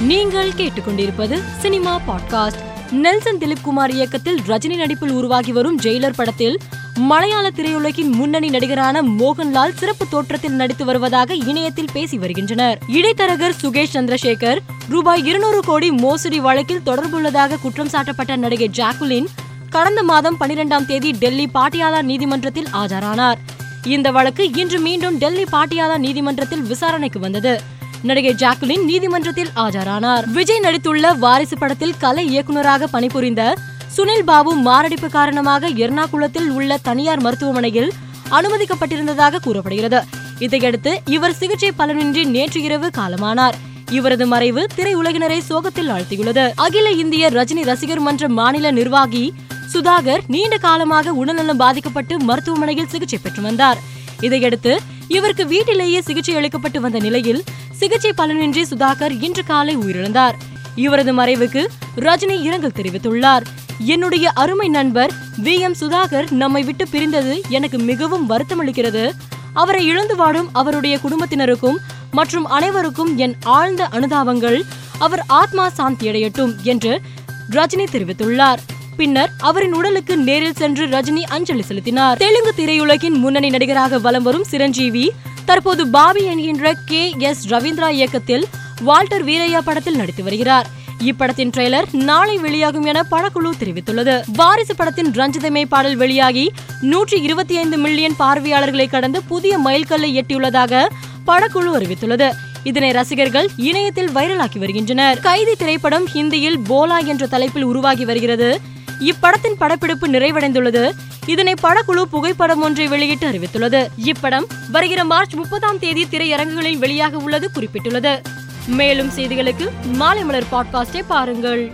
நீங்கள் கேட்டுக்கொண்டிருப்பது cinema podcast. Nelson Dilip Kumar இயக்கத்தில் ரஜினி நடிப்பில் உருவாகி வரும் ஜெயிலர் படத்தில் மலையாள திரையுலகின் முன்னணி நடிகரான மோகன்லால் சிறப்பு தோற்றத்தில் நடித்து வருவதாக இணையத்தில் பேசி வருகின்றனர். இடைத்தரகர் சுகேஷ் சந்திரசேகர் ரூபாய் இருநூறு கோடி மோசடி வழக்கில் தொடர்புள்ளதாக குற்றம் சாட்டப்பட்ட நடிகை ஜாக்குலின் கடந்த மாதம் பனிரெண்டாம் தேதி டெல்லி பாட்டியாலா நீதிமன்றத்தில் ஆஜரானார். இந்த வழக்கு இன்று மீண்டும் டெல்லி பாட்டியாலா நீதிமன்றத்தில் விசாரணைக்கு வந்தது. நடிகை ஜாக்குலின் நீதிமன்றத்தில் ஆஜரானார். விஜய் நடித்துள்ள வாரிசு படத்தில் கலை இயக்குநராக பணிபுரிந்த சுனில் பாபு மாரடைப்பு காரணமாக எர்ணாகுளத்தில் உள்ள தனியார் மருத்துவமனையில் அனுமதிக்கப்பட்டிருந்ததாக கூறப்படுகிறது. இதையடுத்து இவர் சிகிச்சை பலனின்றி நேற்று இரவு காலமானார். இவரது மறைவு திரையுலகினரை சோகத்தில் ஆழ்த்தியுள்ளது. அகில இந்திய ரஜினி ரசிகர் மன்ற மாநில நிர்வாகி சுதாகர் நீண்ட காலமாக உடல்நலம் பாதிக்கப்பட்டு மருத்துவமனையில் சிகிச்சை பெற்று வந்தார். இதையடுத்து இவருக்கு வீட்டிலேயே சிகிச்சை அளிக்கப்பட்டு வந்த நிலையில் சிகிச்சை பலனின்றி சுதாகர் இன்று காலை உயிரிழந்தார். இவரது மறைவுக்கு ரஜினி இரங்கல் தெரிவித்துள்ளார். என்னுடைய அருமை நண்பர் வி. எம். சுதாகர் நம்மை விட்டு பிரிந்தது எனக்கு மிகவும் வருத்தமளிக்கிறது. அவரை இழந்து வாடும் அவருடைய குடும்பத்தினருக்கும் மற்றும் அனைவருக்கும் என் ஆழ்ந்த அனுதாபங்கள் அவர் ஆத்மா சாந்தியடையட்டும் என்று ரஜினி தெரிவித்துள்ளார். பின்னர் அவரின் உடலுக்கு நேரில் சென்று ரஜினி அஞ்சலி செலுத்தினார். தெலுங்கு திரையுலகின் முன்னணி நடிகராக வலம் வரும் சிரஞ்சீவி தற்போது பாபி என்கின்ற கே எஸ் ரவீந்திரா இயக்கத்தில் வால்டர் வீரையா படத்தில் நடித்து வருகிறார். இப்படத்தின் ட்ரெய்லர் நாளை வெளியாகும் என படக்குழு தெரிவித்துள்ளது. வாரிசு படத்தின் ரஞ்சிதமே பாடல் வெளியாகி நூற்றி இருபத்தி ஐந்து மில்லியன் பார்வையாளர்களை கடந்து புதிய மைல்கல்லை எட்டியுள்ளதாக படக்குழு அறிவித்துள்ளது. இதனை ரசிகர்கள் இணையத்தில் வைரலாக்கி வருகின்றனர். கைதி திரைப்படம் ஹிந்தியில் போலா என்ற தலைப்பில் உருவாகி வருகிறது. இப்படத்தின் படப்பிடிப்பு நிறைவடைந்துள்ளது. இதனை படக்குழு புகைப்படம் ஒன்றை வெளியிட்டு அறிவித்துள்ளது. இப்படம் வருகிற மார்ச் முப்பதாம் தேதி திரையரங்குகளில் வெளியாக உள்ளது குறிப்பிட்டுள்ளது. மேலும் செய்திகளுக்கு மாலை மலர் பாட்காஸ்டை பாருங்கள்.